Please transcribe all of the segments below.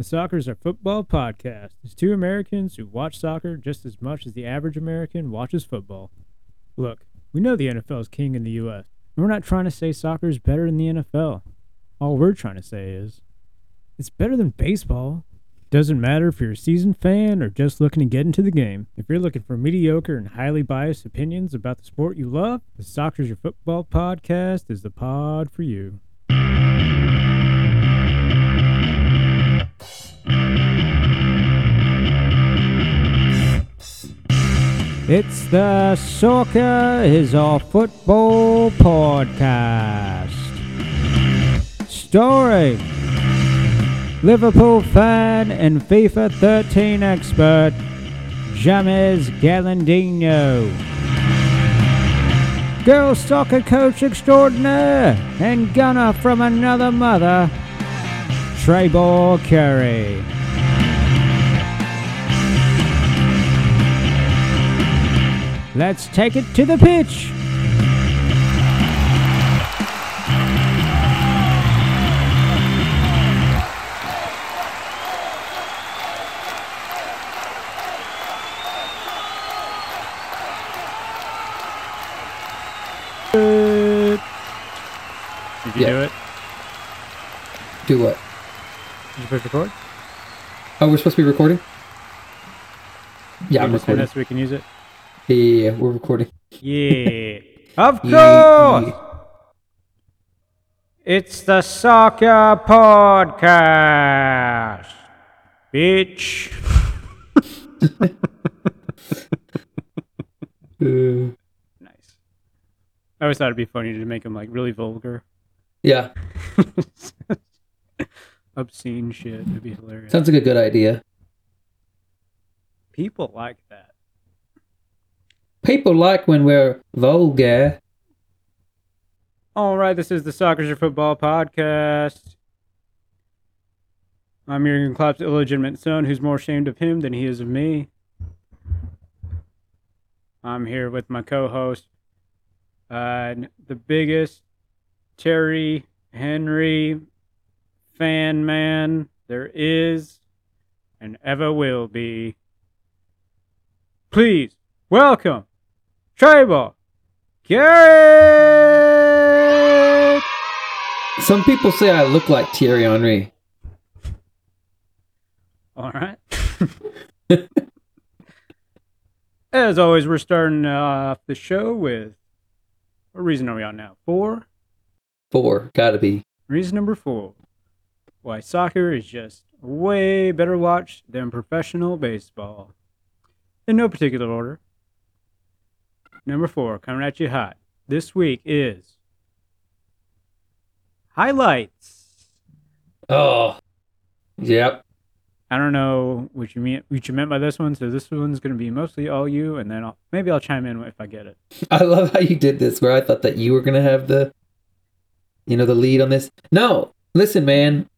The Soccer's Our Football podcast is two Americans who watch soccer just as much as the average American watches football. Look, we know the NFL is king in the U.S., and we're not trying to say soccer is better than the NFL. All we're trying to say is it's better than baseball. Doesn't matter if you're a seasoned fan or just looking to get into the game. If you're looking for mediocre and highly biased opinions about the sport you love, the Soccer's Your Football podcast is the pod for you. It's the Soccer is Our Football podcast. Story Liverpool fan and FIFA 13 expert James Galandino. Girl soccer coach extraordinaire and gunner from another mother, Trebor Curry. Let's take it to the pitch. Did you Yeah. do it? Do what? Did you push record? Oh, we're supposed to be recording? Yeah, I'm Can you just send recording. us so we can use it. Yeah, we're recording. Yeah. of course. yeah. It's the Soccer Podcast. Bitch. Uh, Nice. I always thought it'd be funny to make them like really vulgar. yeah, Obscene shit. It'd be hilarious. sounds like a good idea. People like that. People like when we're vulgar. All right, this is the Soccer's Your Football podcast. I'm Jurgen Klopp's illegitimate son, who's more ashamed of him than he is of me. I'm here with my co-host, uh, the biggest Thierry Henry fan man there is and ever will be. Please welcome Tribal Garrett. Some people say I look like Thierry Henry. All right. As always, we're starting uh, off the show with what reason are we on now? Four. Four, gotta be. Reason number four: why soccer is just way better watched than professional baseball. In no particular order. Number four, coming at you hot. This week is highlights. Oh, yep. I don't know what you mean, what you meant by this one. So this one's going to be mostly all you, and then I'll, maybe I'll chime in if I get it. I love how you did this, where I thought that you were gonna have the, you know, the lead on this. No, listen, man.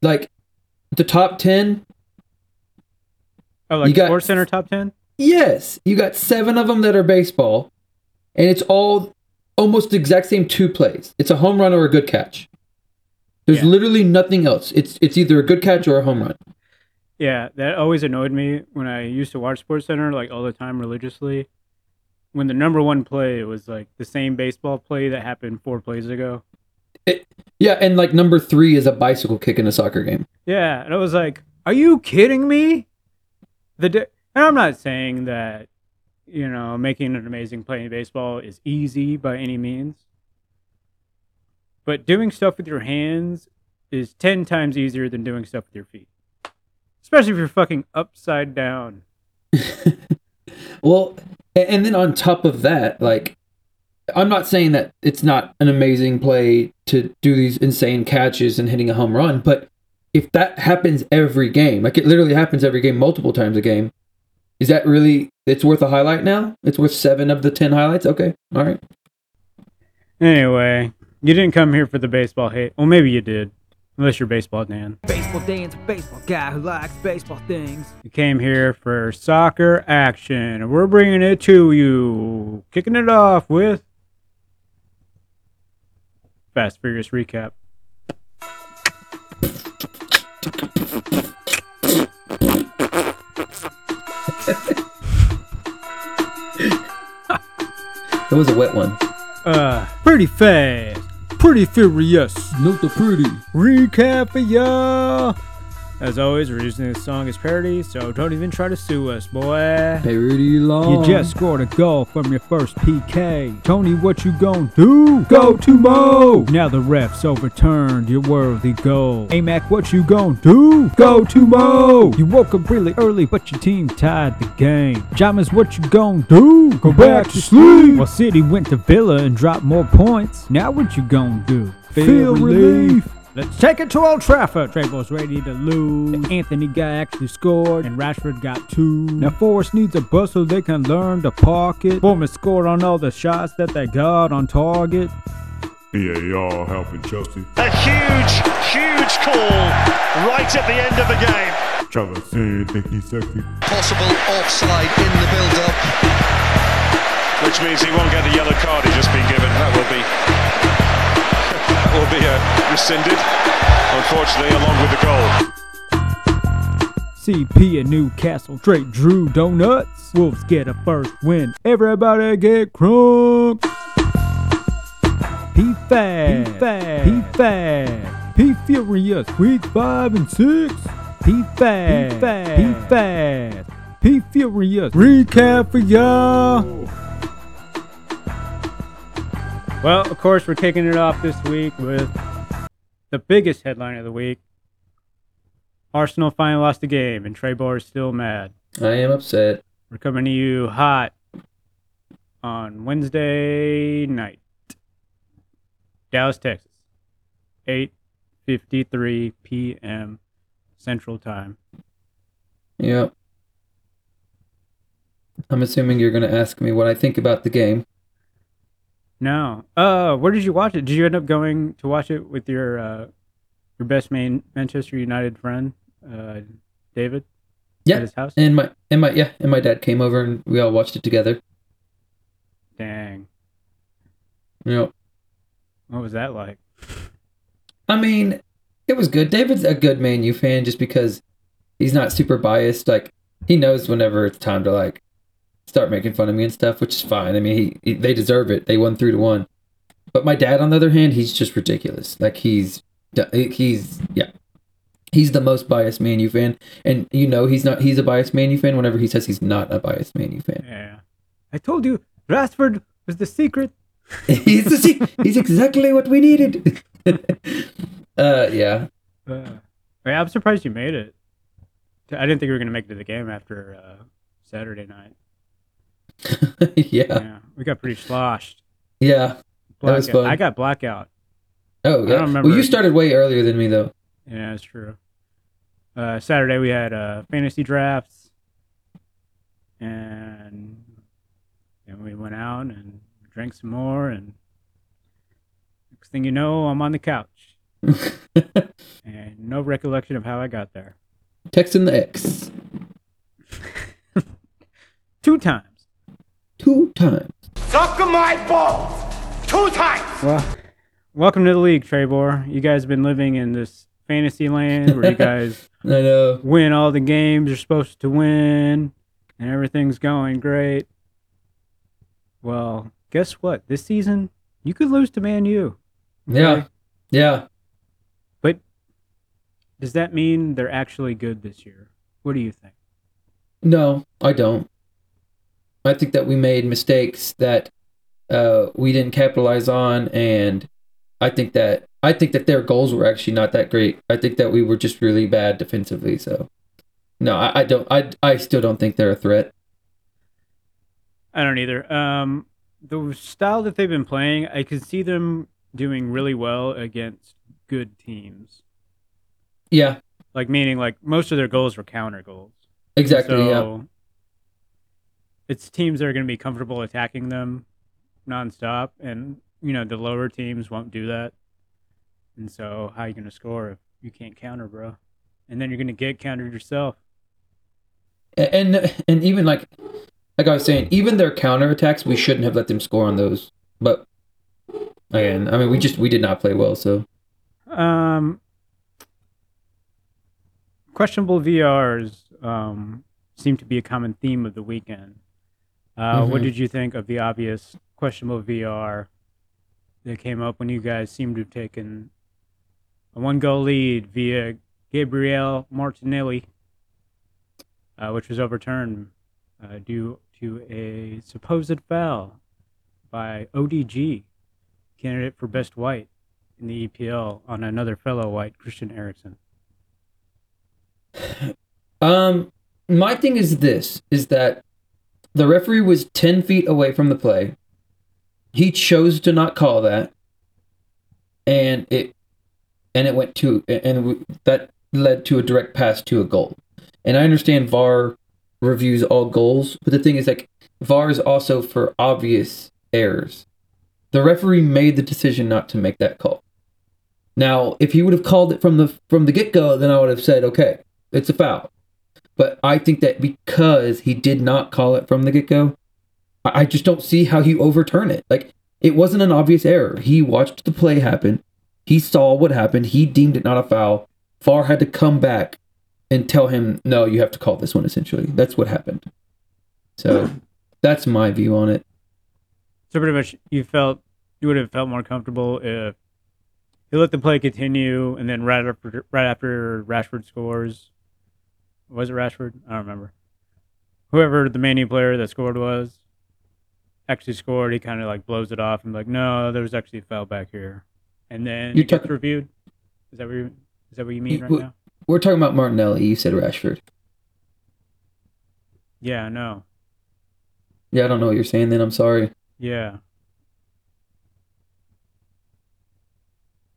Like, the top ten. Oh, like You got- Sports Center top ten. Yes, you got seven of them that are baseball, and it's all almost the exact same two plays. It's a home run or a good catch. There's Yeah. literally nothing else. It's it's either a good catch or a home run. Yeah, that always annoyed me when I used to watch Sports Center like all the time religiously. When the number one play was like the same baseball play that happened four plays ago. Yeah, and like number three is a bicycle kick in a soccer game. Yeah, and I was like, "Are you kidding me?" The di- and I'm not saying that you know making an amazing play in baseball is easy by any means, but doing stuff with your hands is ten times easier than doing stuff with your feet, especially if you're fucking upside down. Well, and then on top of that, like, I'm not saying that it's not an amazing play to do these insane catches and hitting a home run, but if that happens every game, like it literally happens every game, multiple times a game, is that really? It's worth a highlight now. It's worth seven of the ten highlights. Okay, all right. Anyway, you didn't come here for the baseball hate. Well, maybe you did, unless you're baseball Dan. Baseball Dan's a baseball guy who likes baseball things. You came here for soccer action, and we're bringing it to you. Kicking it off with Fast Furious recap. It was a wet one. Uh, pretty fast, pretty furious. Not the pretty. Recap for ya. As always, we're using this song as parody, so don't even try to sue us, boy. Parody long. You just scored a goal from your first PK. Tony, what you gon' do? Go to Mo! Now the refs overturned your worthy goal. Amac, what you gon' do? Go to Mo! You woke up really early, but your team tied the game. Jamas, what you gon' do? Go back to sleep! While City went to Villa and dropped more points. Now what you gon' do? Feel relief! Let's take it to Old Trafford. Treybo's ready to lose. The Antony guy actually scored, and Rashford got two. Now Forest needs a bus so they can learn to park it. Bournemouth scored on all the shots that they got on target. VAR helping Chelsea. A huge, huge call right at the end of the game. Trevor saying think he's sexy. possible offside in the build-up. Which means he won't get the yellow card he's just been given. That will be that will be uh, rescinded, unfortunately, along with the goal. CP and Newcastle straight drew donuts. Wolves get a first win. Everybody get crunk. P fast. P fast. P fast. P furious. Week five and six. P fast. P fast. P fast. P furious. Recap for y'all. Well, of course, we're kicking it off this week with the biggest headline of the week. Arsenal finally lost the game, and Trey is still mad. I am upset. We're coming to you hot on Wednesday night. Dallas, Texas. 8:53 p.m. Central Time. Yep. I'm assuming you're going to ask me what I think about the game. No. Uh, where did you watch it? Did you end up going to watch it with your uh, your best main Manchester United friend, uh, David? Yeah. At his house? And my and my yeah, and my dad came over and we all watched it together. Dang. Yep. What was that like? I mean, it was good. David's a good Man U fan just because he's not super biased. Like he knows whenever it's time to like start making fun of me and stuff, which is fine. I mean, he, he they deserve it. They won three to one. But my dad, on the other hand, he's just ridiculous. Like he's he's yeah, he's the most biased Man U fan, and you know he's not. He's a biased Man U fan whenever he says he's not a biased Man U fan. Yeah. I told you, Rashford was the secret. he's the se- he's exactly what we needed. uh, yeah. Uh, I'm surprised you made it. I didn't think you were gonna make it to the game after uh, Saturday night. yeah. Yeah, we got pretty sloshed. Yeah. That was fun. I got blackout. Oh, yeah. don't remember. Well, you started way earlier than me, though. Yeah, that's true. Uh, Saturday we had uh, fantasy drafts, and and we went out and drank some more, and next thing you know, I'm on the couch, and no recollection of how I got there. Texting the X Two times. Two times. Suck my balls two times. Well, welcome to the league, Trebor. You guys have been living in this fantasy land where you guys I know. win all the games you're supposed to win, and everything's going great. Well, guess what? This season, you could lose to Man U. Yeah. Yeah. But does that mean they're actually good this year? What do you think? No, I don't. I think that we made mistakes that uh, we didn't capitalize on, and I think that I think that their goals were actually not that great. I think that we were just really bad defensively. So, no, I, I don't. I I still don't think they're a threat. I don't either. Um, the style that they've been playing, I can see them doing really well against good teams. Yeah, Like meaning, like most of their goals were counter goals. exactly. yeah. It's teams that are going to be comfortable attacking them nonstop, and you know the lower teams won't do that. And so, how are you going to score if you can't counter, bro? And then you're going to get countered yourself. and and even like like I was saying, even their counter attacks, we shouldn't have let them score on those. But again, I mean, we just we did not play well. So Um, questionable VRs um, seem to be a common theme of the weekend. Uh, What Mhm. did you think of the obvious questionable VR that came up when you guys seemed to have taken a one goal lead via Gabriel Martinelli, uh, which was overturned uh, due to a supposed foul by ODG, candidate for best white in the EPL, on another fellow white, Christian Eriksen. Um, my thing is this: is that the referee was ten feet away from the play. He chose to not call that, and it, and it went to, and that led to a direct pass to a goal. And I understand VAR reviews all goals, but the thing is, like, VAR is also for obvious errors. The referee made the decision not to make that call. Now, if he would have called it from the from the get go, then I would have said, okay, it's a foul. But I think that because he did not call it from the get go, I I just don't see how you overturn it. Like it wasn't an obvious error. He watched the play happen. He saw what happened. He deemed it not a foul. VAR had to come back and tell him, no, you have to call this one. Essentially, that's what happened. So hmm. that's my view on it. So pretty much, you felt you would have felt more comfortable if you let the play continue, and then right after right after Rashford scores, was it Rashford? I don't remember. Whoever the Manu player that scored was actually scored. He kind of like blows it off and like, no, there was actually a foul back here, and then You're it gets reviewed. Is that what you, is that what you mean right w- now? We're talking about Martinelli. You said Rashford. Yeah, no, Yeah, I don't know what you're saying. Then I'm sorry. yeah.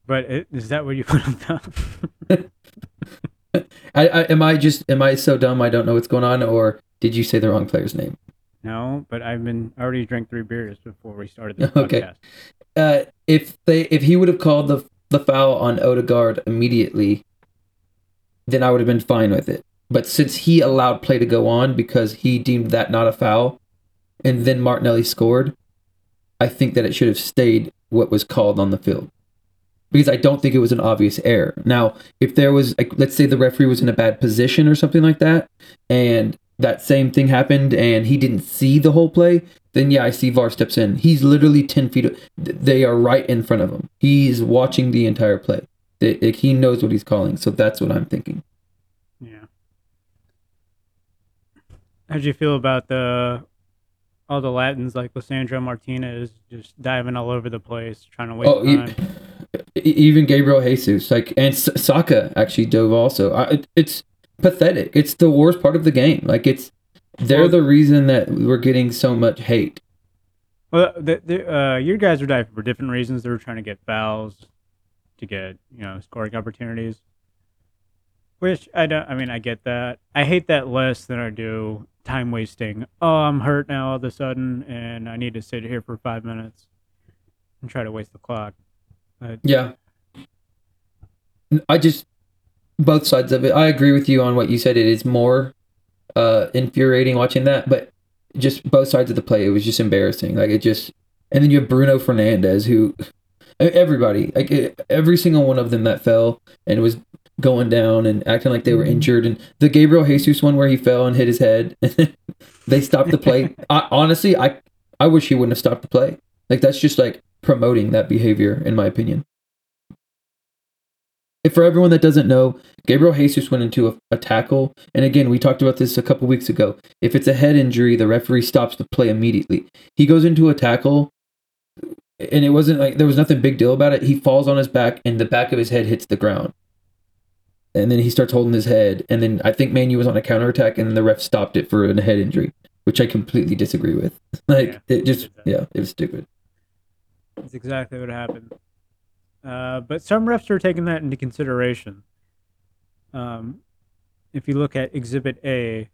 But it, is that what you put him done? I, I am I just am I so dumb I don't know what's going on, or did you say the wrong player's name? No, but I've been I already drank three beers before we started this Okay. podcast. uh, if they if he would have called the the foul on Odegaard immediately, then I would have been fine with it. But since he allowed play to go on because he deemed that not a foul, and then Martinelli scored, I think that it should have stayed what was called on the field. Because I don't think it was an obvious error. Now, if there was, like, let's say the referee was in a bad position or something like that, and that same thing happened and he didn't see the whole play, then yeah, I see VAR steps in. He's literally 10 feet. They are right in front of him. He's watching the entire play. He knows what he's calling. So that's what I'm thinking. Yeah. How'd you feel about the all the Latins like Lisandro Martinez just diving all over the place, trying to waste Oh, time? e- even Gabriel Jesus, like, and S- Saka actually dove also. I, it, it's pathetic. It's the worst part of the game. Like, it's they're the reason that we're getting so much hate. Well, the, the, uh, your guys were diving for different reasons. They were trying to get fouls, to get you know scoring opportunities. Which I don't. I mean, I get that. I hate that less than I do time wasting. Oh, I'm hurt now all of a sudden, and I need to sit here for five minutes and try to waste the clock. But Yeah. I just both sides of it. I agree with you on what you said. It is more uh infuriating watching that, but just both sides of the play, it was just embarrassing. Like it just, and then you have Bruno Fernandes, who everybody, like e- every single one of them that fell and was going down and acting like they were injured, and the Gabriel Jesus one where he fell and hit his head, they stopped the play. I, honestly, I I wish he wouldn't have stopped the play. Like that's just like promoting that behavior, in my opinion. If for everyone that doesn't know, Gabriel Jesus went into a, a tackle, and again, we talked about this a couple weeks ago. If it's a head injury, the referee stops the play immediately. He goes into a tackle, and it wasn't like there was nothing big deal about it. He falls on his back, and the back of his head hits the ground, and then he starts holding his head. And then I think Manu was on a counterattack, and the ref stopped it for a head injury, which I completely disagree with. like Yeah, it just, yeah, it was stupid. That's exactly what happened. Uh, but some refs are taking that into consideration. Um, if you look at Exhibit A,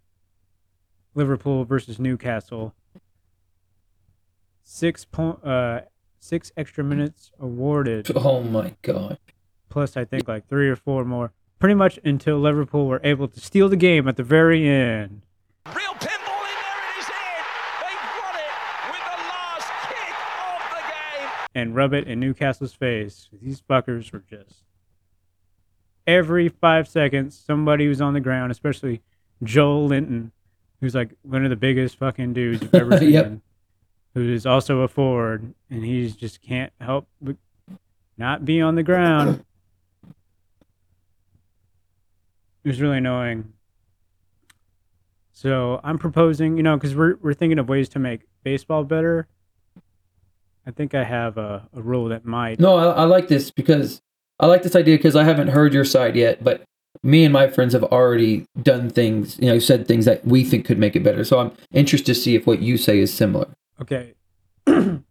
Liverpool versus Newcastle, six point, uh, six extra minutes awarded, Oh my god. plus I think like three or four more, pretty much until Liverpool were able to steal the game at the very end. Real pinball in there, it is in. They've won it with the last kick of the game. And rub it in Newcastle's face. These fuckers were just every five seconds somebody was on the ground, especially Joelinton, who's like one of the biggest fucking dudes you've ever seen. Yep. who is also a forward, and he just can't help but not be on the ground. It was really annoying. So I'm proposing, you know, because we're we're thinking of ways to make baseball better. I think I have a, a rule that might. No, I, I like this because I like this idea because I haven't heard your side yet, but me and my friends have already done things, you know, said things that we think could make it better. So I'm interested to see if what you say is similar. Okay. so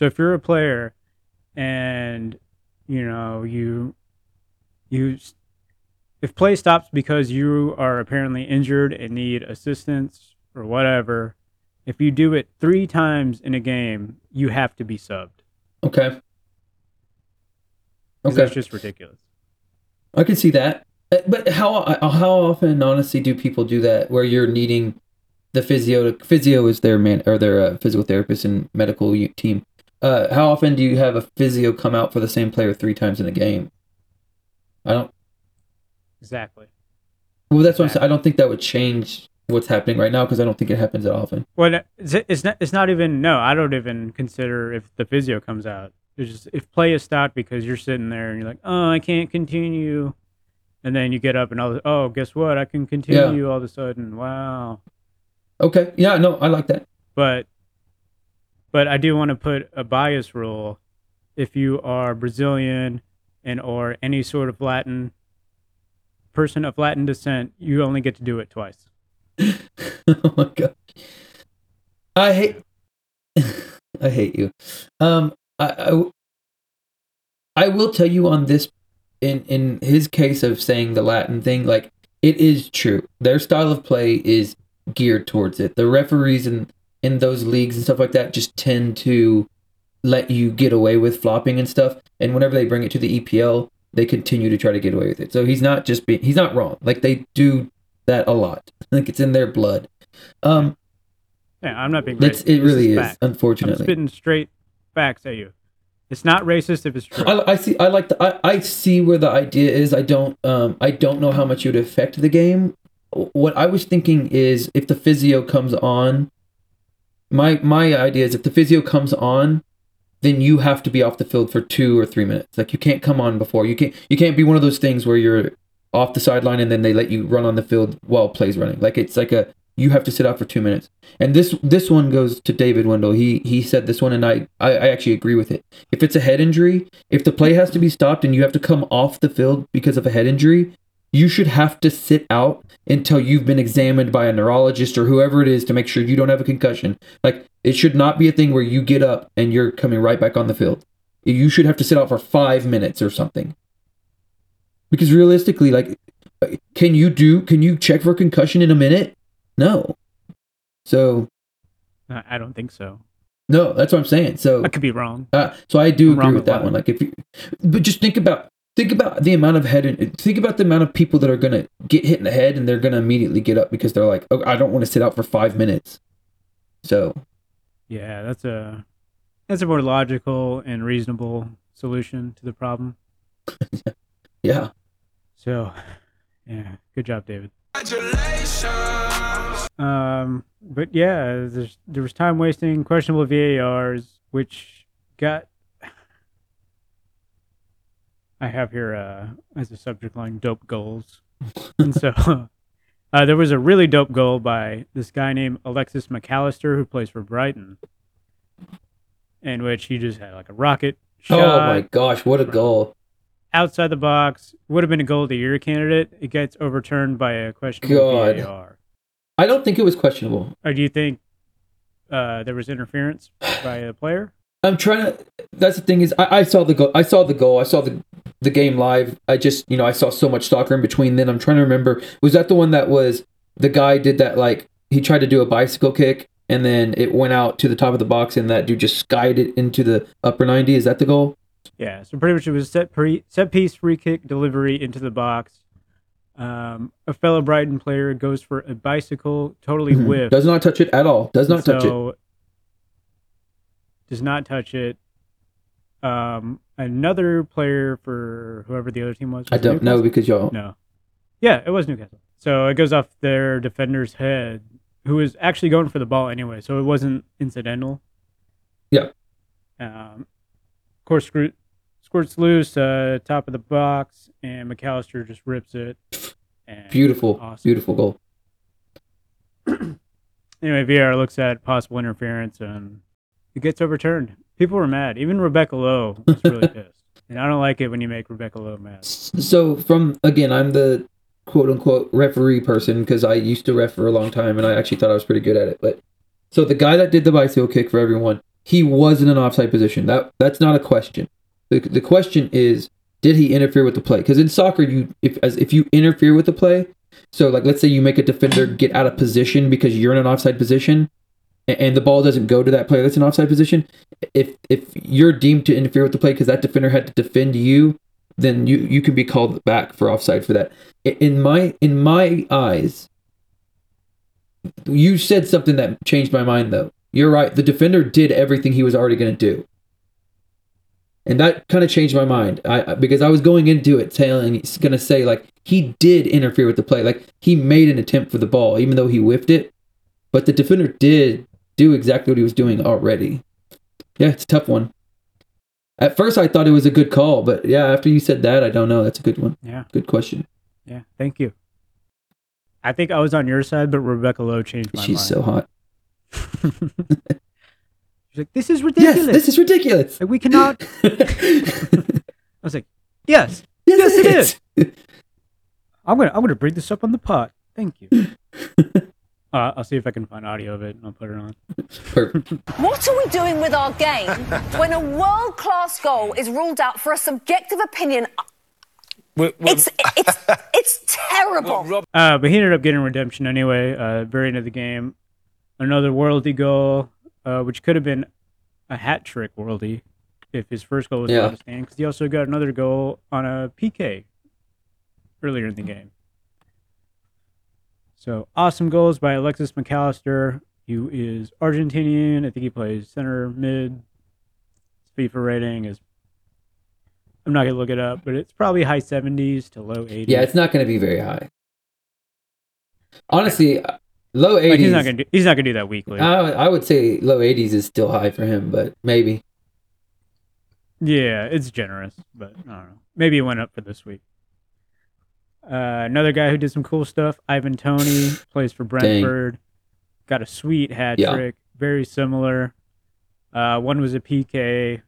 if you're a player and you know you you if play stops because you are apparently injured and need assistance or whatever, if you do it 3 times in a game, you have to be subbed. Okay. Okay. That's just ridiculous. I can see that. Uh, But how uh, how often, honestly, do people do that? Where you're needing the physio? Physio is their man or their uh, physical therapist and medical team. Uh, how often do you have a physio come out for the same player three times in a game? I don't. Exactly. Well, that's what I'm saying. I don't think that would change what's happening right now because I don't think it happens that often. Well, it's, it's not. It's not even. No, I don't even consider if the physio comes out. It's just if play is stopped because you're sitting there and you're like, oh, I can't continue, and then you get up and all. Oh, guess what? I can continue all of a sudden. Wow. Okay. Yeah. No, I like that. But, but I do want to put a bias rule. If you are Brazilian and or any sort of Latin person of Latin descent, you only get to do it twice. oh my god. I hate I hate you. Um I, I I will tell you on this in in his case of saying the Latin thing, like it is true. Their style of play is geared towards it. The referees in in those leagues and stuff like that just tend to let you get away with flopping and stuff. And whenever they bring it to the EPL, they continue to try to get away with it. So he's not just being he's not wrong. Like they do that a lot. I think it's in their blood. Um Yeah, I'm not being. it's, racist. it This really is. I'm unfortunately. spitting straight facts at you. It's not racist if it's true. I, I see. I like the. I, I see where the idea is. I don't. Um. I don't know how much it would affect the game. What I was thinking is if the physio comes on. My my idea is if the physio comes on, then you have to be off the field for two or three minutes. Like you can't come on before. You can't. You can't be one of those things where you're off the sideline and then they let you run on the field while plays running. Like it's like a you have to sit out for two minutes. And this this one goes to David Wendell. He he said this one, and I I, I actually agree with it. If it's a head injury, if the play has to be stopped and you have to come off the field because of a head injury, you should have to sit out until you've been examined by a neurologist or whoever it is to make sure you don't have a concussion. Like it should not be a thing where you get up and you're coming right back on the field. You should have to sit out for five minutes or something. Because realistically, like, can you do? Can you check for concussion in a minute? No. So I don't think so. no, that's what I'm saying. So I could be wrong. uh, so I do I'm agree with that. one. Like if you, but just think about think about the amount of head and think about the amount of people that are gonna get hit in the head and they're gonna immediately get up because they're like, oh, I don't want to sit out for five minutes. So Yeah, that's a that's a more logical and reasonable solution to the problem. yeah, So, yeah, good job, David. Congratulations. Um, but yeah, there's there was time wasting, questionable VARs, which got. I have here uh, as a subject line dope goals, and so uh, there was a really dope goal by this guy named Alexis Mac Allister who plays for Brighton, in which he just had like a rocket shot oh my gosh, what a goal! Outside the box. Would have been a goal of the year candidate. It gets overturned by a questionable God. VAR. I don't think it was questionable. Or do you think uh, there was interference by a player? I'm trying to. That's the thing is, I, I saw the goal. I saw the goal. I saw the the game live. I just, you know, I saw so much soccer in between. Then I'm trying to remember. Was that the one that was the guy did that like he tried to do a bicycle kick and then it went out to the top of the box and that dude just skied it into the upper 90? Is that the goal? Yeah. So pretty much it was set pre set piece free kick delivery into the box. Um, a fellow Brighton player goes for a bicycle, totally Mhm. whiffed. Does not touch it at all. Does not touch it. Does not touch it. Um, another player for whoever the other team was. I was it don't know because y'all. No. Yeah, it was Newcastle. So it goes off their defender's head, who was actually going for the ball anyway. So it wasn't incidental. Yeah. Um, of course, squirts loose, uh, top of the box, and Mac Allister just rips it. Beautiful, Awesome. beautiful goal. Anyway, VR looks at possible interference and it gets overturned. People were mad. Even Rebecca Lowe was really pissed. And I don't like it when you make Rebecca Lowe mad. So from again, I'm the quote unquote referee person because I used to ref for a long time and I actually thought I was pretty good at it. But so the guy that did the bicycle kick for everyone, he was in an offside position. That that's not a question. The, the question is, did he interfere with the play? Because in soccer, you if as if you interfere with the play, so like let's say you make a defender get out of position because you're in an offside position, a- and the ball doesn't go to that player that's in offside position. If if you're deemed to interfere with the play because that defender had to defend you, then you you can be called back for offside for that. In my in my eyes, you said something that changed my mind though. You're right. The defender did everything he was already going to do. And that kind of changed my mind. I because I was going into it telling he's going to say like he did interfere with the play. Like he made an attempt for the ball even though he whiffed it. But the defender did do exactly what he was doing already. Yeah, it's a tough one. At first I thought it was a good call, but yeah, after you said that, I don't know. That's a good one. Yeah, Good question. yeah. Thank you. I think I was on your side, but Rebecca Lowe changed my mind. She's so hot. mind. Like, "This is ridiculous. Yes, ridiculous. this is ridiculous. Like, we cannot." I was like, "Yes, Yes, it is. I'm gonna I'm gonna bring this up on the pot. Thank you." uh, I'll see if I can find audio of it and I'll put it on. What are we doing with our game when a world class goal is ruled out for a subjective opinion? It's it's it's terrible. Uh, but he ended up getting redemption anyway. Uh, very end of the game, another worldy goal, uh, which could have been a hat trick worldy if his first goal was Yeah. stand. Because he also got another goal on a PK earlier in the game. So awesome goals by Alexis Mac Allister, who is Argentinian. I think he plays center mid. His FIFA rating is. I'm not gonna look it up, but it's probably high 70s to low 80s. Yeah, it's not to be very high. Honestly, low 80s. Like, he's not gonna do. He's not gonna do that weekly. I, I would say low 80s is still high for him, but maybe. yeah, it's generous, but I don't know. Maybe it went up for this week. Uh, another guy who did some cool stuff, Ivan Toney, plays for Brentford. Got a sweet hat Yeah. trick, very similar. Uh, one was a PK,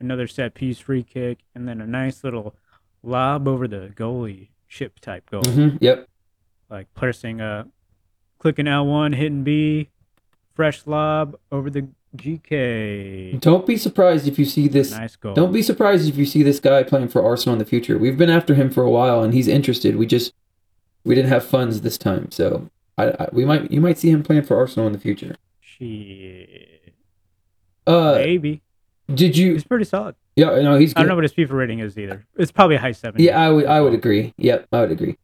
another set piece free kick, and then a nice little lob over the goalie chip type goal. hmm Yep. Like pressing a clicking L1, hitting B, fresh lob over the GK. Don't be surprised if you see this. Nice goal. Don't be surprised if you see this guy playing for Arsenal in the future. We've been after him for a while, and he's interested. We just we didn't have funds this time, so I, I we might you might see him playing for Arsenal in the future. Shit. Uh, Maybe. did you? He's pretty solid. Yeah, no, he's. I don't know what his FIFA rating is either. It's probably a high seven. Yeah, I would I would agree. Yep, I would agree.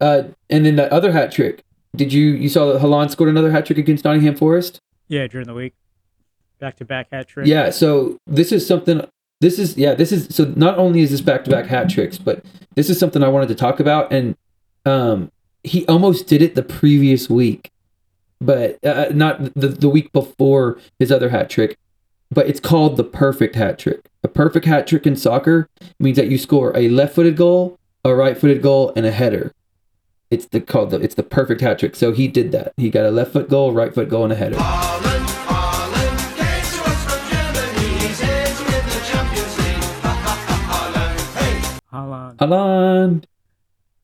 Uh, and then that other hat trick. Did you you saw that Haaland scored another hat trick against Nottingham Forest? Yeah, during the week. Back to back hat trick. Yeah, so this is something this is yeah, this is so not only is this back to back hat tricks, but this is something I wanted to talk about and um he almost did it the previous week. But uh, not the the week before his other hat trick. But it's called the perfect hat trick. A perfect hat trick in soccer means that you score a left-footed goal, a right-footed goal and a header. It's the called the it's the perfect hat trick. So he did that. He got a left foot goal, right foot goal and a header. Haaland. Haaland.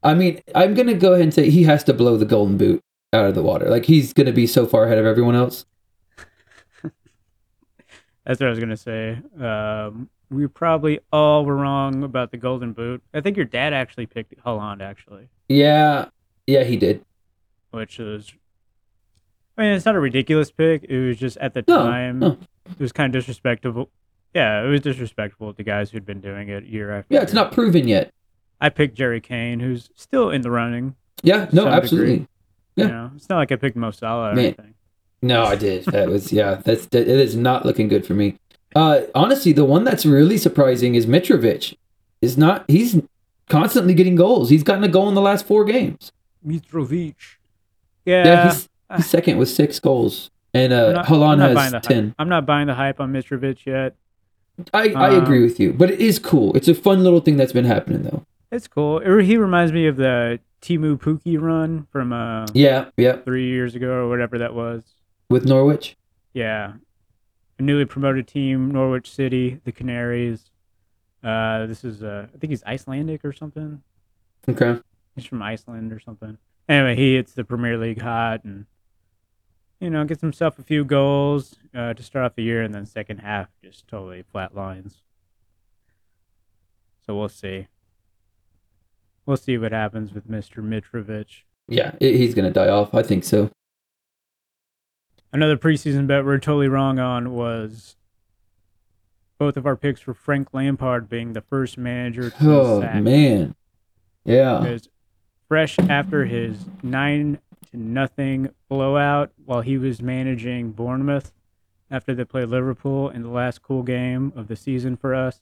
I mean, I'm gonna go ahead and say he has to blow the golden boot out of the water. Like he's gonna be so far ahead of everyone else. That's what I was gonna say. Um, we probably all were wrong about the golden boot. I think your dad actually picked Haaland actually, Yeah, yeah, he did. which is. I mean, it's not a ridiculous pick. It was just at the No, time, no. it was kind of disrespectful. Yeah, it was disrespectful to guys who'd been doing it year after. Yeah, it's not proven yet. I picked Jerry Kane, who's still in the running. Yeah, no, absolutely. degree. Yeah. You know, it's not like I picked Mo Salah or Man. anything. No, I did. That was yeah. That's that, it is not looking good for me. Uh, honestly, the one that's really surprising is Mitrovic. Is not he's constantly getting goals. He's gotten a goal in the last four games. Mitrovic. Yeah, Yeah, he's, he's second with six goals. and uh, not- Haaland I'm not buying has the hype. ten. I'm not buying the hype on Mitrovic yet. I, I Um, agree with you, but it is cool. It's a fun little thing that's been happening though. It's cool. It- he reminds me of the Teemu Pukki run from uh, Yeah, yeah, three years ago or whatever that was. with Norwich. Yeah. A newly promoted team, Norwich City, the Canaries. Uh, this is, uh, I think he's Icelandic or something. Okay. He's from Iceland or something. Anyway, he hits the Premier League hot and, you know, gets himself a few goals uh, to start off the year, and then second half just totally flat lines. So we'll see. We'll see what happens with Mr. Mitrovic. Yeah, he's gonna die off. I think so. Another preseason bet we're totally wrong on was both of our picks for Frank Lampard being the first manager to Oh sacked. man, yeah, Because fresh after his nine to nothing blowout while he was managing Bournemouth after they played Liverpool in the last cool game of the season for us.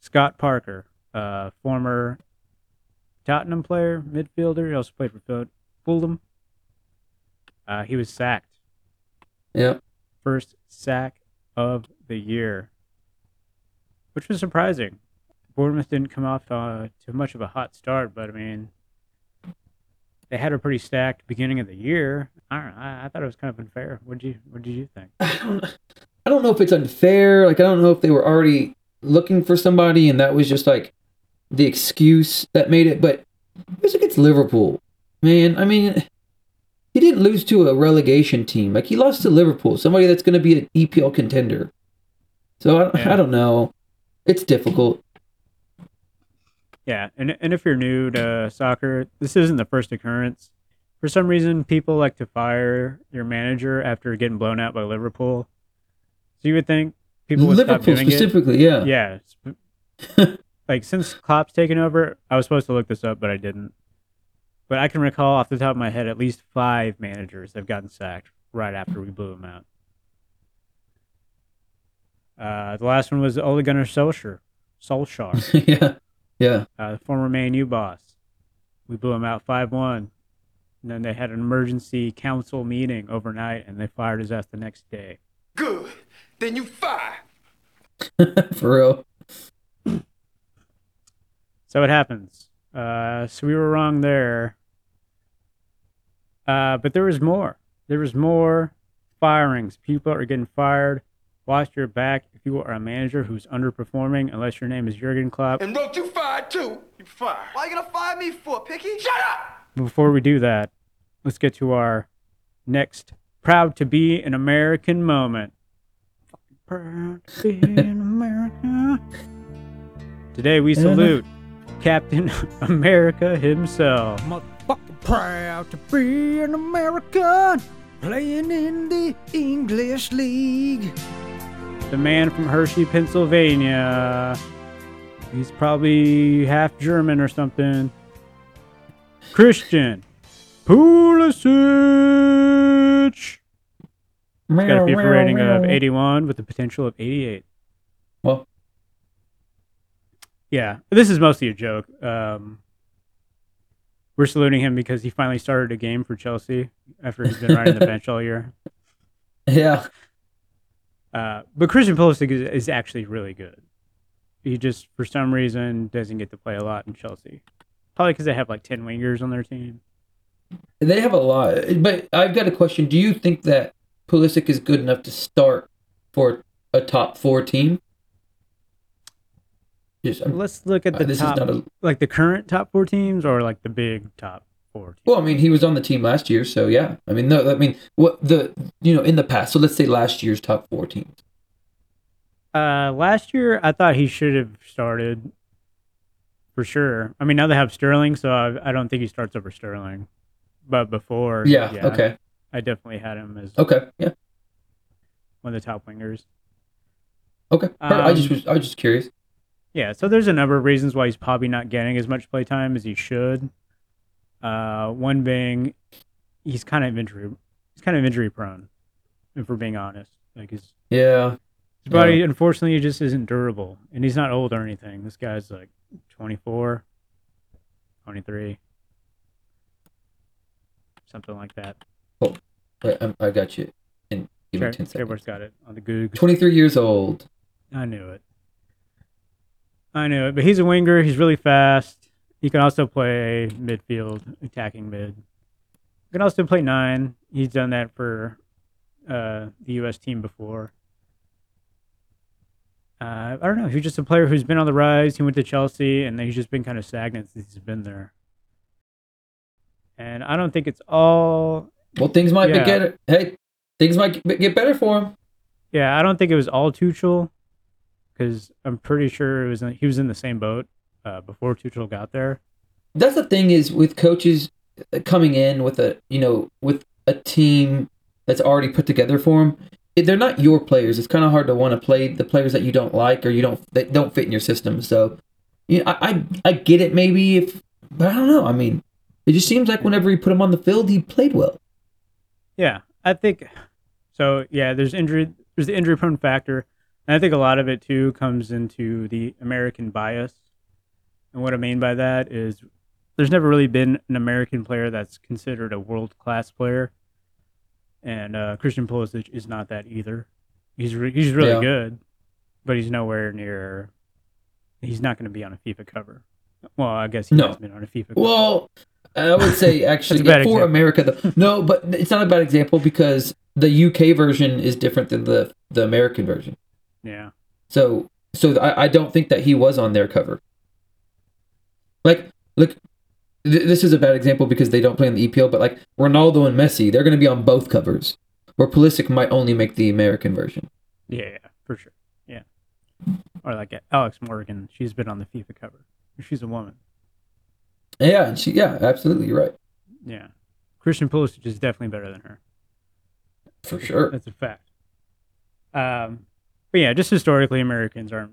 Scott Parker, uh, former Tottenham player, midfielder, he also played for Fulham. Uh, he was sacked. yeah. First sack of the year, which was surprising. Bournemouth didn't come off uh, to much of a hot start, but I mean, they had a pretty stacked beginning of the year. I don't know. I, I thought it was kind of unfair. What did you What did you think? I don't, I don't know if it's unfair. Like I don't know if they were already looking for somebody, and that was just like the excuse that made it. But it was against Liverpool, man. I mean, he didn't lose to a relegation team. Like he lost to Liverpool, somebody that's going to be an EPL contender. So I, Yeah. I don't know. It's difficult. Yeah, and and if you're new to soccer, this isn't the first occurrence. For some reason, people like to fire your manager after getting blown out by Liverpool. So you would think people would stop Liverpool doing it. specifically, yeah. Yeah. like since Klopp's taken over, I was supposed to look this up, but I didn't. But I can recall off the top of my head at least five managers have gotten sacked right after we blew them out. Uh, the last one was Ole Gunnar Solskjaer, Solskjaer, yeah, yeah. uh, the former Man U boss. We blew him out five one. And then they had an emergency council meeting overnight, and they fired his ass the next day. Good. Then you fire. For real. So it happens. Uh, so we were wrong there. Uh, but there was more. There was more firings. People are getting fired. Watch your back if you are a manager who's underperforming, unless your name is Jurgen Klopp. And wrote you fired too. You fired. Why are you gonna fire me for, Picky? Shut up! Before we do that, let's get to our next proud to be an American moment. Proud to be an American. Today we salute Captain America himself. Motherfucking proud to be an American playing in the English League. the man from Hershey, Pennsylvania. He's probably half German or something. Christian Pulisic. He's got a FIFA rating of 81 with the potential of 88. Yeah, this is mostly a joke. Um, we're saluting him because he finally started a game for Chelsea after he's been riding the bench all year. yeah. Uh, but Christian Pulisic is, is actually really good. He just, for some reason, doesn't get to play a lot in Chelsea. Probably because they have like 10 wingers on their team. They have a lot, but I've got a question. Do you think that Pulisic is good enough to start for a top four team? Just, I'm- Let's look at uh, the this top, a. like the current top four teams or like the big top four teams. Well, I mean, he was on the team last year, so yeah. I mean, no, I mean, what the you know in the past. So let's say last year's top four teams. Uh, last year, I thought he should have started for sure. I mean, now they have Sterling, so I, I don't think he starts over Sterling. But before, Yeah. Okay. I definitely had him as Okay. Yeah. one of the top wingers. Okay. I just Um, was. I was just curious. Yeah, so there's a number of reasons why he's probably not getting as much playtime as he should. Uh, one being he's kind of injury, he's kind of injury prone, if we're being honest. Like his Yeah. his body, unfortunately, just isn't durable, and he's not old or anything. This guy's like 24, 23, something like that. Oh, I'm, I got you. And give me Trey, 10 Trevor's seconds. got it on the Goog. 23 years old. I knew it. I knew it. But he's a winger. He's really fast. He can also play midfield, attacking mid. He can also play nine. He's done that for uh, the U.S. team before. Uh, I don't know. He's just a player who's been on the rise. He went to Chelsea, and then he's just been kind of stagnant since he's been there. And I don't think it's all. Well, things might Yeah. be get Hey, things might get- get better for him. Yeah, I don't think it was all Tuchel, because I'm pretty sure it was he was in the same boat uh, before Tuchel got there. That's the thing is with coaches coming in with a you know with a team that's already put together for them. They're not your players. It's kind of hard to want to play the players that you don't like or you don't that don't fit in your system. So, you know, I I, I get it maybe if, but I don't know. I mean, it just seems like whenever he put him on the field, he played well. Yeah, I think so. Yeah, there's injury. There's the injury prone factor, and I think a lot of it too comes into the American bias. And what I mean by that is, there's never really been an American player that's considered a world class player, and uh, Christian Pulisic is not that either. He's re- he's really Yeah. good, but he's nowhere near. He's not going to be on a FIFA cover. Well, I guess he No. has been on a FIFA. cover. Well, I would say actually bad for example. America though. No, but it's not a bad example because the UK version is different than the the American version. Yeah. So so I, I don't think that he was on their cover. Like look th- this is a bad example because they don't play on the EPL, but like Ronaldo and Messi, they're gonna be on both covers. Where Pulisic might only make the American version. Yeah, yeah, for sure. Yeah. Or like Alex Morgan, she's been on the FIFA cover. She's a woman. Yeah, and she yeah, absolutely, you're right. Yeah. Christian Pulisic is definitely better than her. For sure. That's a fact. Um, but yeah, just historically, Americans aren't.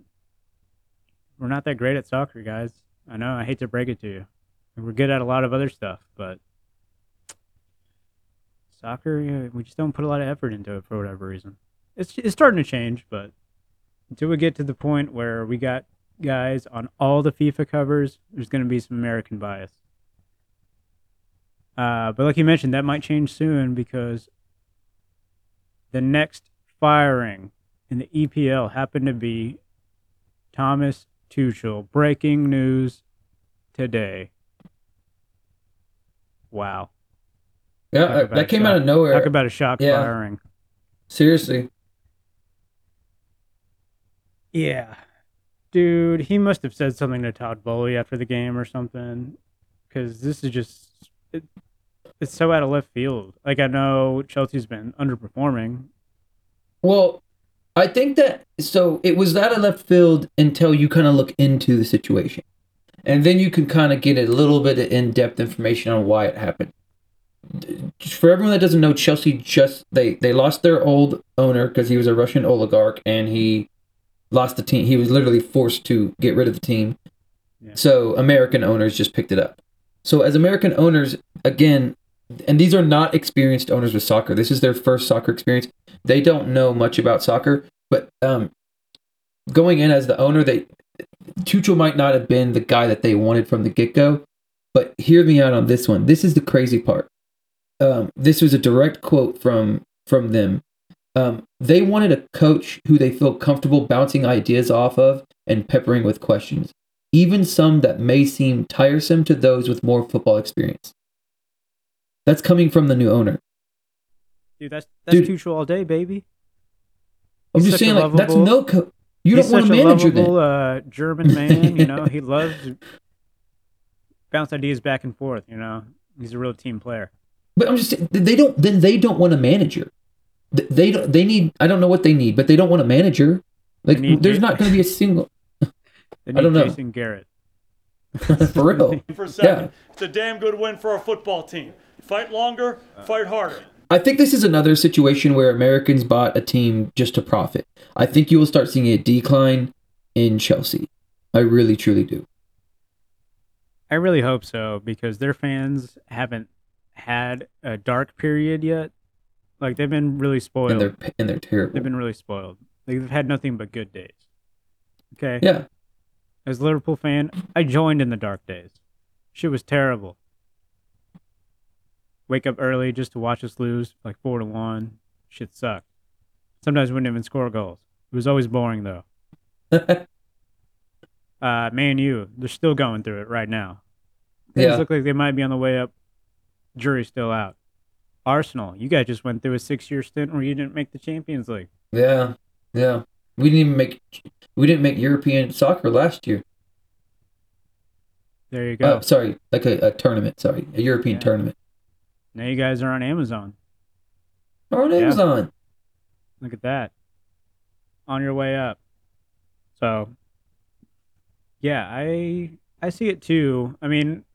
We're not that great at soccer, guys. I know. I hate to break it to you. We're good at a lot of other stuff, but soccer, yeah, we just don't put a lot of effort into it for whatever reason. It's it's starting to change, but until we get to the point where we got guys on all the FIFA covers, there's going to be some American bias. Uh, but like you mentioned, that might change soon because the next firing in the EPL happened to be Thomas Tuchel. Breaking news today. Wow. Yeah, that, uh, about that came shock- out of nowhere. Talk about a shock Yeah. firing. Seriously. Yeah. Dude, he must have said something to Todd Boehly after the game or something. Because this is just. It, it's so out of left field. Like, I know Chelsea's been underperforming. Well, I think that so it was out of left field until you kind of look into the situation. And then you can kind of get a little bit of in-depth information on why it happened. For everyone that doesn't know, Chelsea just they they lost their old owner because he was a Russian oligarch and he lost the team. He was literally forced to get rid of the team. Yeah. So American owners just picked it up. So as American owners, again, and these are not experienced owners with soccer. This is their first soccer experience. They don't know much about soccer, but um, going in as the owner, they Tuchel might not have been the guy that they wanted from the get go. But hear me out on this one. This is the crazy part. Um, this was a direct quote from from them. Um, they wanted a coach who they feel comfortable bouncing ideas off of and peppering with questions, even some that may seem tiresome to those with more football experience. That's coming from the new owner. Dude, that's that's Dude. Tuchel all day, baby. I'm He's just such a saying, like that's no. Co- you He's don't want a such a manager lovable then. uh, German man. You know, he loves bounce ideas back and forth. You know, he's a real team player. But I'm just saying, they don't. Then they don't want a manager. They don't. They need. I don't know what they need, but they don't want a manager. Like need there's Ja- not going to be a single. They I don't know. Jason Garrett. For real. for a second. Yeah. It's a damn good win for our football team. Fight longer, fight harder. I think this is another situation where Americans bought a team just to profit. I think you will start seeing a decline in Chelsea. I really, truly do. I really hope so because their fans haven't had a dark period yet. Like they've been really spoiled. And they're and they're terrible. They've been really spoiled. They've had nothing but good days. Okay. Yeah. As a Liverpool fan, I joined in the dark days. Shit was terrible. Wake up early just to watch us lose, like four to one. Shit sucked. Sometimes we wouldn't even score goals. It was always boring though. uh, Man you they're still going through it right now. Things Yeah. look like they might be on the way up. Jury's still out. Arsenal, you guys just went through a six-year stint where you didn't make the Champions League. Yeah, yeah. We didn't even make we didn't make European soccer last year. There you go. Oh, sorry, like a, a tournament. Sorry, a European Yeah. tournament. Now you guys are on Amazon. On Yeah. name's on. Look at that. On your way up. So yeah, I I see it too. I mean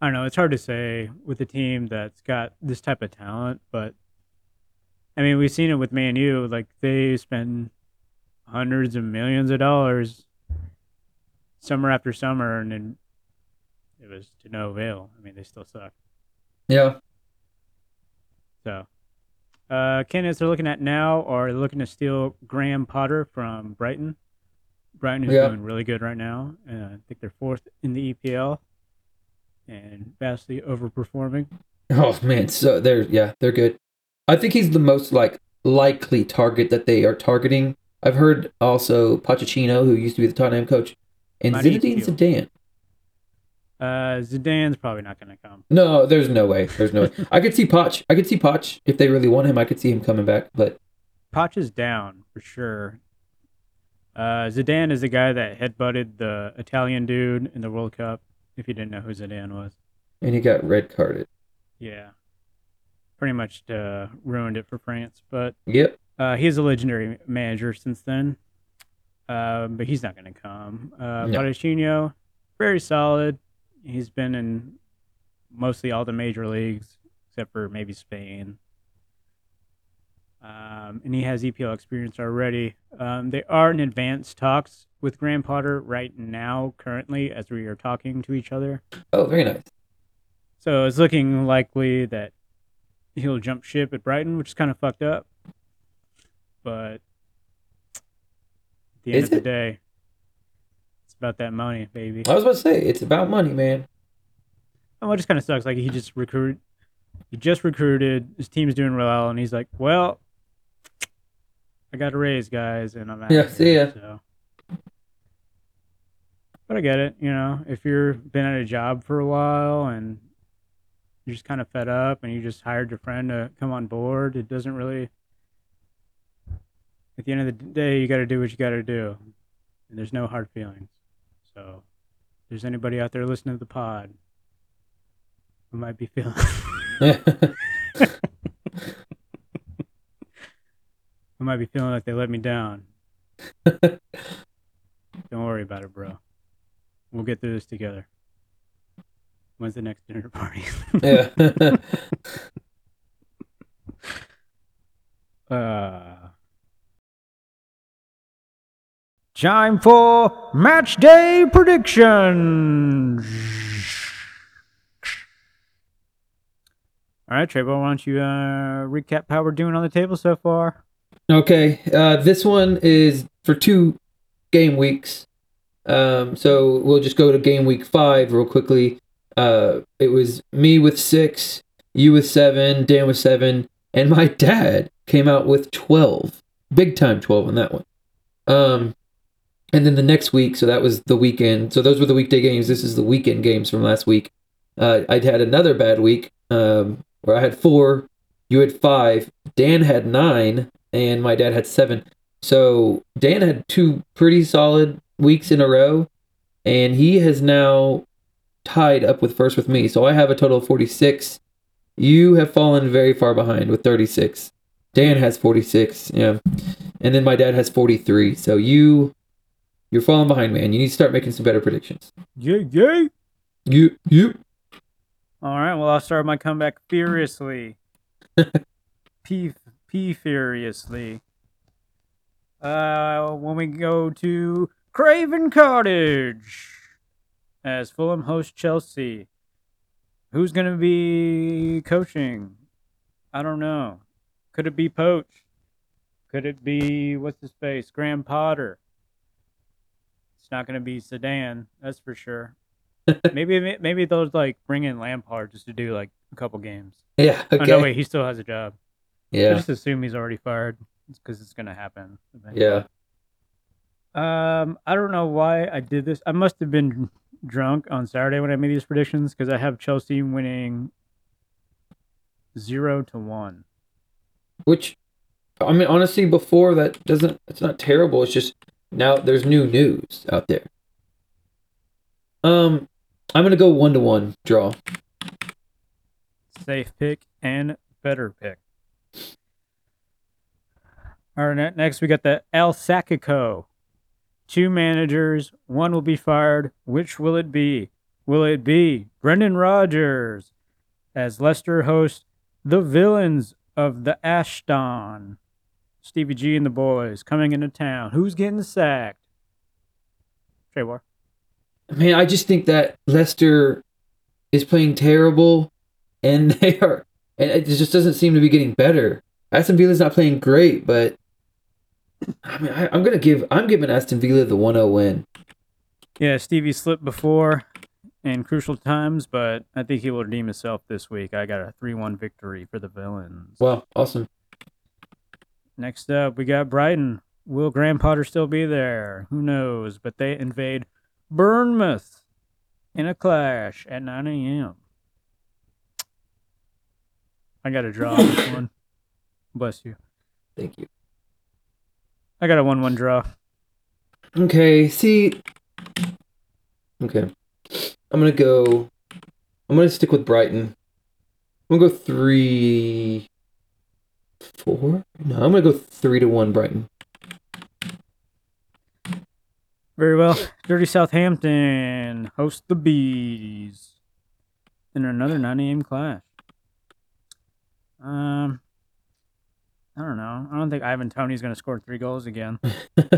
I don't know, it's hard to say with a team that's got this type of talent, but I mean we've seen it with Man U, like they spend hundreds of millions of dollars summer after summer and then it was to no avail. I mean they still suck. Yeah. So, uh, candidates they're looking at now are looking to steal Graham Potter from Brighton. Brighton is Yeah. doing really good right now. Uh, I think they're fourth in the EPL and vastly overperforming. Oh man, so they're yeah, they're good. I think he's the most like likely target that they are targeting. I've heard also Pochettino, who used to be the Tottenham coach, and Might Zinedine. Zidane. Uh, Zidane's probably not going to come. No, there's no way. There's no way. I could see Poch. I could see Poch if they really want him. I could see him coming back. But Poch is down for sure. Uh, Zidane is the guy that headbutted the Italian dude in the World Cup. If you didn't know who Zidane was, and he got red carded. yeah, pretty much uh, ruined it for France. But Yep. Uh, he's a legendary manager since then, um, but he's not going to come. Uh, No. Pochettino, very solid. He's been in mostly all the major leagues except for maybe Spain. Um, and he has EPL experience already. Um, they are in advanced talks with Graham Potter right now, currently, as we are talking to each other. Oh, very nice. So it's looking likely that he'll jump ship at Brighton, which is kind of fucked up. But at the end Is of the it? day, about that money, baby. I was about to say it's about money, man. Oh, it just kind of sucks. Like he just recruit, he just recruited. His team's doing well, and he's like, "Well, I got a raise, guys, and I'm out." Yeah, see here," ya. So. But I get it. You know, if you're been at a job for a while and you're just kind of fed up, and you just hired your friend to come on board, it doesn't really. At the end of the day, you got to do what you got to do, and there's no hard feelings. So, if there's anybody out there listening to the pod I might be feeling. I might be feeling like they let me down. Don't worry about it, bro. We'll get through this together. When's the next dinner party? Yeah. uh, Time for match day predictions. all right, Treybo, why don't you uh, recap how we're doing on the table so far? Okay, uh, this one is for two game weeks. Um, so we'll just go to game week five real quickly. Uh, it was me with six, you with seven, Dan with seven, and my dad came out with twelve. Big time twelve on that one. Um, and then the next week, so that was the weekend. So those were the weekday games. This is the weekend games from last week. Uh, I'd had another bad week um, where I had four, you had five, Dan had nine, and my dad had seven. So Dan had two pretty solid weeks in a row, and he has now tied up with first with me. So I have a total of 46. You have fallen very far behind with 36. Dan has 46, yeah. And then my dad has 43. So you you're falling behind, man. You need to start making some better predictions. Yeah, yeah. You you All right, well, I'll start my comeback furiously. P P furiously. Uh, when we go to Craven Cottage as Fulham host Chelsea. Who's going to be coaching? I don't know. Could it be Poch? Could it be, what's his face, Graham Potter? It's not going to be Zidane, that's for sure. maybe maybe they'll like bring in Lampard just to do like a couple games. Yeah. Oh, no, wait, he still has a job. I yeah. just assume he's already fired because it's gonna happen. Yeah. Um, I don't know why I did this. I must have been drunk on Saturday when I made these predictions because I have Chelsea winning zero to one. Which, I mean, honestly, before that doesn't. It's not terrible. It's just now there's new news out there. Um, I'm gonna go one to one draw. Safe pick and better pick. All right, next we got the El Sacico. Two managers, one will be fired. Which will it be? Will it be Brendan Rodgers as Leicester hosts the villains of the Aston? Stevie G and the boys coming into town. Who's getting sacked? Trey War. Man, I just think that Leicester is playing terrible, and they are, and it just doesn't seem to be getting better. Aston Villa's not playing great, but I mean, I, I'm gonna give, I'm giving Aston Villa the 1-0 win. Yeah, Stevie slipped before in crucial times, but I think he will redeem himself this week. I got a 3 1 victory for the villains. Wow, awesome. Next up, we got Brighton. Will Graham Potter still be there? Who knows? But they invade Bournemouth in a clash at 9 a.m. I got a draw on this one. Bless you. Thank you. I got a 1 1 draw. Okay, see. Okay. I'm gonna go. I'm gonna stick with Brighton. I'm gonna go three. Four? No, I'm gonna go three to one Brighton. Very well. Dirty Southampton host the Bees in another 9 a.m. clash. Um, I don't know. I don't think Ivan Toney's going to score three goals again. uh,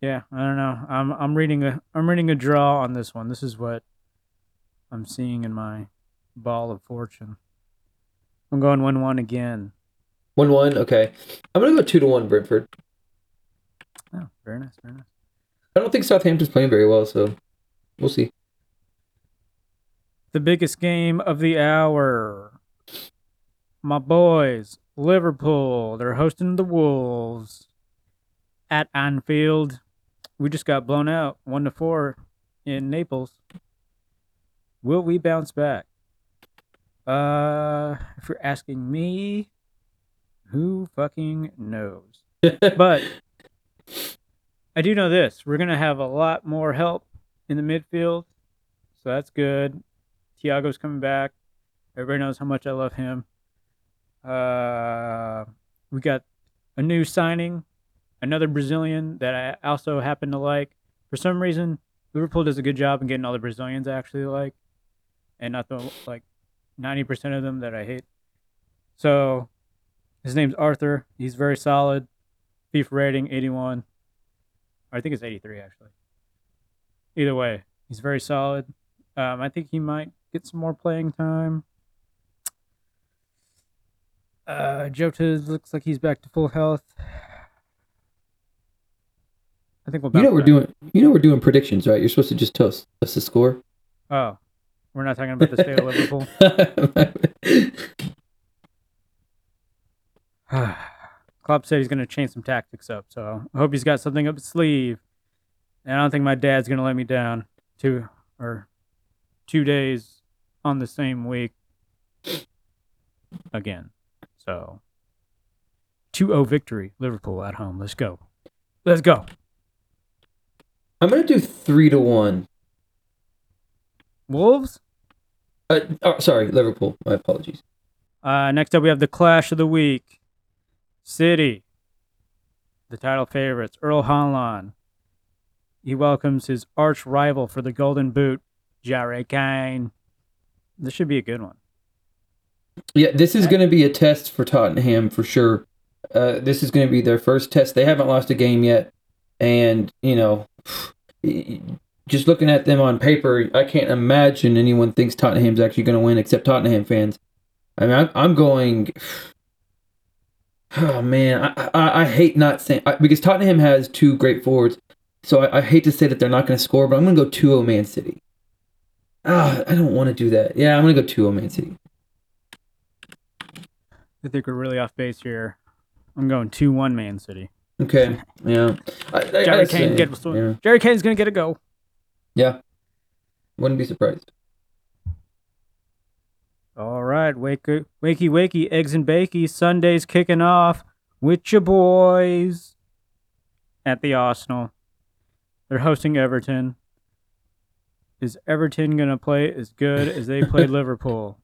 yeah, I don't know. I'm I'm reading a I'm reading a draw on this one. This is what I'm seeing in my ball of fortune. I'm going one one again. One one. Okay. I'm gonna go two to one Brentford. Oh, very nice, very nice. I don't think Southampton's playing very well, so we'll see. The biggest game of the hour. My boys, Liverpool. They're hosting the Wolves at Anfield. We just got blown out one to four in Naples. Will we bounce back? Uh, if you're asking me, who fucking knows? but I do know this: we're gonna have a lot more help in the midfield, so that's good. Thiago's coming back. Everybody knows how much I love him. Uh, we got a new signing, another Brazilian that I also happen to like. For some reason, Liverpool does a good job in getting all the Brazilians I actually like, and not the like ninety percent of them that I hate. So, his name's Arthur. He's very solid. FIFA rating eighty one. I think it's eighty three actually. Either way, he's very solid. Um, I think he might get some more playing time. Uh, Jota looks like he's back to full health. I think we'll. You know we're doing. You know we're doing predictions, right? You're supposed to just tell us, us the score. Oh, we're not talking about the state of Liverpool. Klopp said he's going to change some tactics up, so I hope he's got something up his sleeve. And I don't think my dad's going to let me down two or two days on the same week again. So 2-0 victory, Liverpool at home. Let's go. Let's go. I'm gonna do three to one. Wolves? Uh, oh, sorry, Liverpool. My apologies. Uh, next up, we have the Clash of the Week. City, the title favorites, Erling Haaland. He welcomes his arch rival for the Golden Boot, Jared Kane. This should be a good one. Yeah, this is going to be a test for Tottenham for sure. Uh, this is going to be their first test. They haven't lost a game yet, and you know, just looking at them on paper, I can't imagine anyone thinks Tottenham's actually going to win except Tottenham fans. I mean, I'm, I'm going. Oh man, I, I, I hate not saying I, because Tottenham has two great forwards. So I, I hate to say that they're not going to score, but I'm going to go 2-0 Man City. Ah, I don't want to do that. Yeah, I'm going to go 2-0 Man City. I think we're really off base here. I'm going two one Man City. Okay. Yeah. I, I, Jerry Kane get yeah. Jerry Kane's gonna get a go. Yeah. Wouldn't be surprised. All right, wakey wakey wakey, eggs and bakey. Sunday's kicking off with your boys at the Arsenal. They're hosting Everton. Is Everton gonna play as good as they played Liverpool?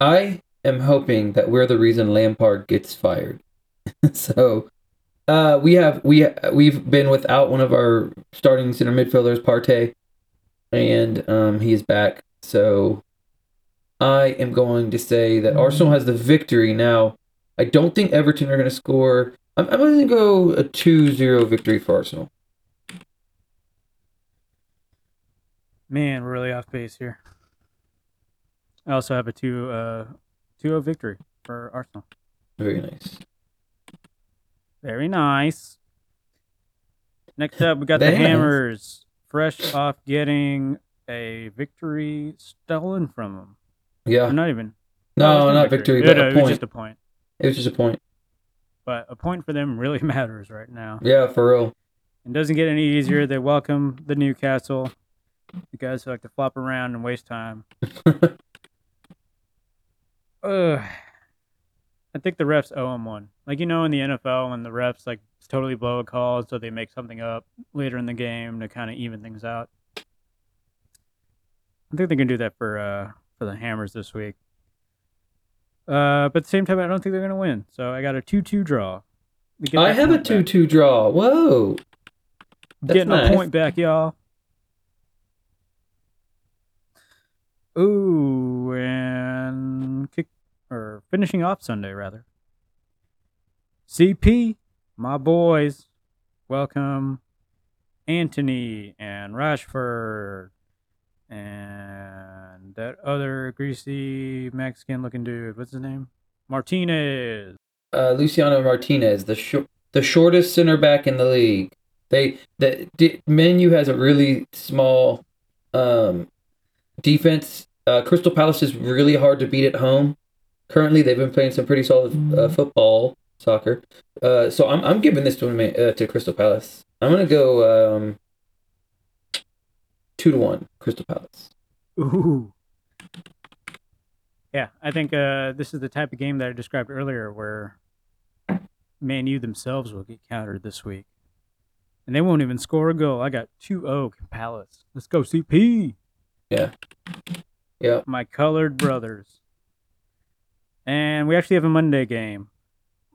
I am hoping that we're the reason Lampard gets fired. so, uh, we have we we've been without one of our starting center midfielders, Partey, and um, he is back. So, I am going to say that Arsenal has the victory now. I don't think Everton are going to score. I'm, I'm going to go a 2-0 victory for Arsenal. Man, we're really off base here. I also have a two uh 2-0 victory for Arsenal. Very nice. Very nice. Next up, we got the nice. Hammers, fresh off getting a victory stolen from them. Yeah. Or not even. No, it was not victory, Yeah, but no, a it was just a point. It was just a point. But a point for them really matters right now. Yeah, for real. It doesn't get any easier. They welcome the Newcastle. The guys who like to flop around and waste time. Ugh. I think the refs owe them one. Like you know, in the NFL, when the refs like totally blow a call, so they make something up later in the game to kind of even things out. I think they can do that for uh for the Hammers this week. Uh, but at the same time, I don't think they're gonna win. So I got a two-two draw. I have a point back. 2-2 draw. Whoa. That's Getting nice. a point back, y'all. Ooh, and kick or finishing off Sunday rather. CP, my boys, welcome Antony and Rashford and that other greasy Mexican looking dude. What's his name? Martinez. uh, Luciano Martinez, the shor- the shortest center back in the league. They the, the Man U has a really small um, defense. Uh, Crystal Palace is really hard to beat at home. Currently, they've been playing some pretty solid uh, football, soccer. Uh, so I'm I'm giving this to uh, to Crystal Palace. I'm gonna go um, two to one Crystal Palace. Ooh. Yeah, I think uh, this is the type of game that I described earlier where Man U themselves will get countered this week. And they won't even score a goal. I got 2 0 Palace. Let's go, CP. Yeah. Yeah. My colored brothers. And we actually have a Monday game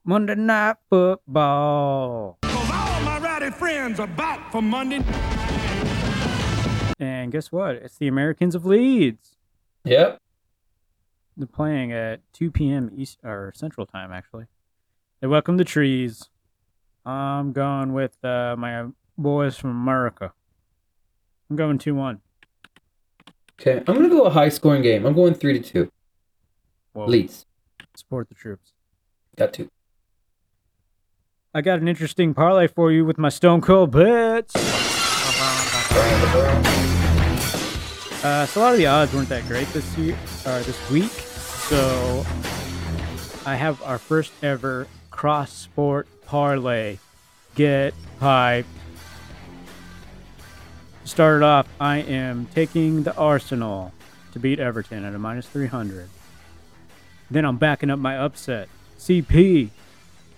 Monday Night Football. All my rowdy friends are back for Monday. And guess what? It's the Americans of Leeds. Yep. They're playing at 2 p.m. East or Central Time, actually. They welcome the trees. I'm going with uh, my boys from America. I'm going 2 1. Okay, I'm gonna go a high scoring game. I'm going three to two. Whoa. Leeds. Support the troops. Got two. I got an interesting parlay for you with my Stone Cold bets. Uh, so a lot of the odds weren't that great this year or this week. So I have our first ever cross sport parlay. Get hyped. To start off, I am taking the Arsenal to beat Everton at a minus 300. Then I'm backing up my upset. CP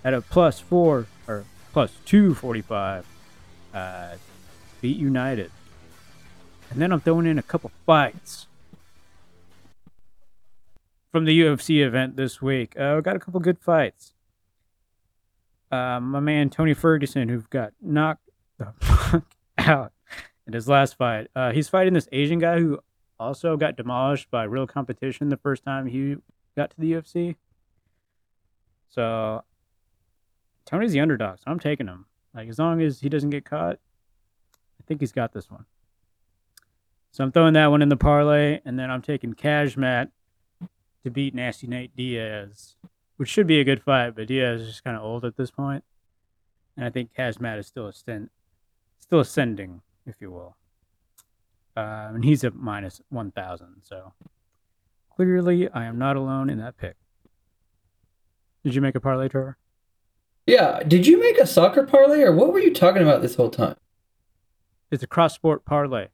at a plus four or plus 245. Uh, beat United. And then I'm throwing in a couple fights from the UFC event this week. Uh, we got a couple good fights. Uh, my man Tony Ferguson, who got knocked the fuck out in his last fight. Uh, he's fighting this Asian guy who also got demolished by real competition the first time he got to the UFC. So Tony's the underdog, so I'm taking him. Like as long as he doesn't get caught, I think he's got this one. So I'm throwing that one in the parlay, and then I'm taking Khamzat to beat Nasty Nate Diaz, which should be a good fight, but Diaz is just kind of old at this point, and I think Khamzat is still a still ascending, if you will. Uh, and he's at minus 1,000. So clearly, I am not alone in that pick. Did you make a parlay, Trevor? Yeah. Did you make a soccer parlay or what were you talking about this whole time? It's a cross sport parlay.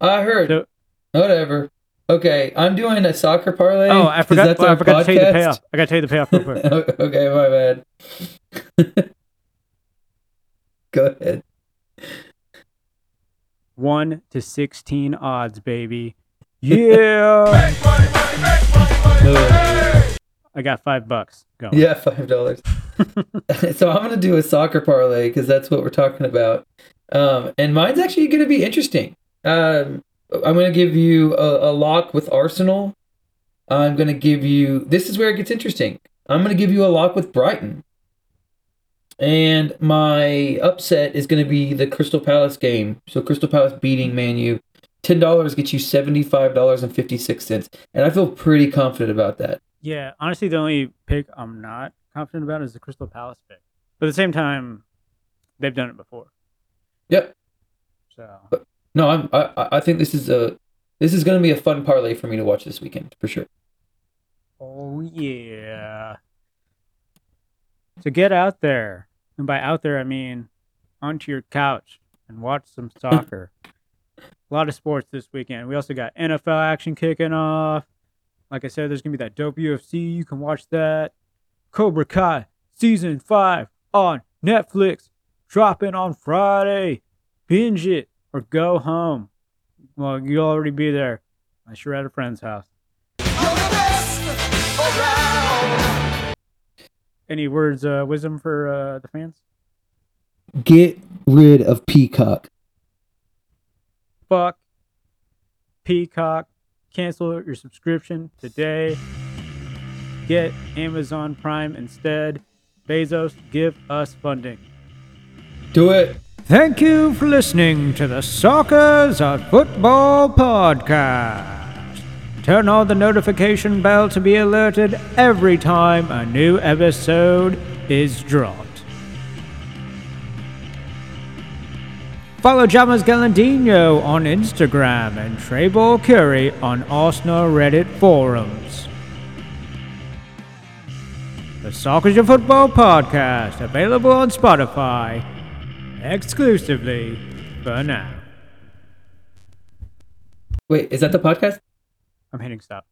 I heard. So, Whatever. Okay, I'm doing a soccer parlay. oh, I forgot. that's oh, I forgot to tell you the payoff. I got to tell you the payoff real quick. okay, my bad. Go ahead. One to sixteen odds, baby. Yeah. I got five bucks. Go. Yeah, five dollars. so I'm gonna do a soccer parlay because that's what we're talking about, um, and mine's actually gonna be interesting. Um, I'm gonna give you a, a lock with Arsenal. I'm gonna give you. This is where it gets interesting. I'm gonna give you a lock with Brighton, and my upset is gonna be the Crystal Palace game. So Crystal Palace beating Man U. Ten dollars gets you seventy five dollars and fifty six cents, and I feel pretty confident about that. Yeah, honestly, the only pick I'm not confident about is the Crystal Palace pick. But at the same time, they've done it before. Yep. So But, No, I'm. I, I- think this is a. This is going to be a fun parlay for me to watch this weekend for sure. Oh yeah. So get out there, and by out there I mean onto your couch and watch some soccer. a lot of sports this weekend. We also got NFL action kicking off. Like I said, there's gonna be that dope UFC. You can watch that. Cobra Kai season five on Netflix, dropping on Friday. Binge it or go home. Well, you'll already be there, unless you're at a friend's house. Any words, uh, wisdom for uh, the fans? Get rid of Peacock. Fuck Peacock. Cancel your subscription today. Get Amazon Prime instead. Bezos, give us funding. Do it. Thank you for listening to the Soccers of Football podcast. Turn on the notification bell to be alerted every time a new episode is dropped. Follow Jamez Galandino on Instagram and Treyball Curry on Arsenal Reddit forums. The Soccers of Football podcast available on Spotify exclusively for now. Wait, is that the podcast? I'm hitting stop.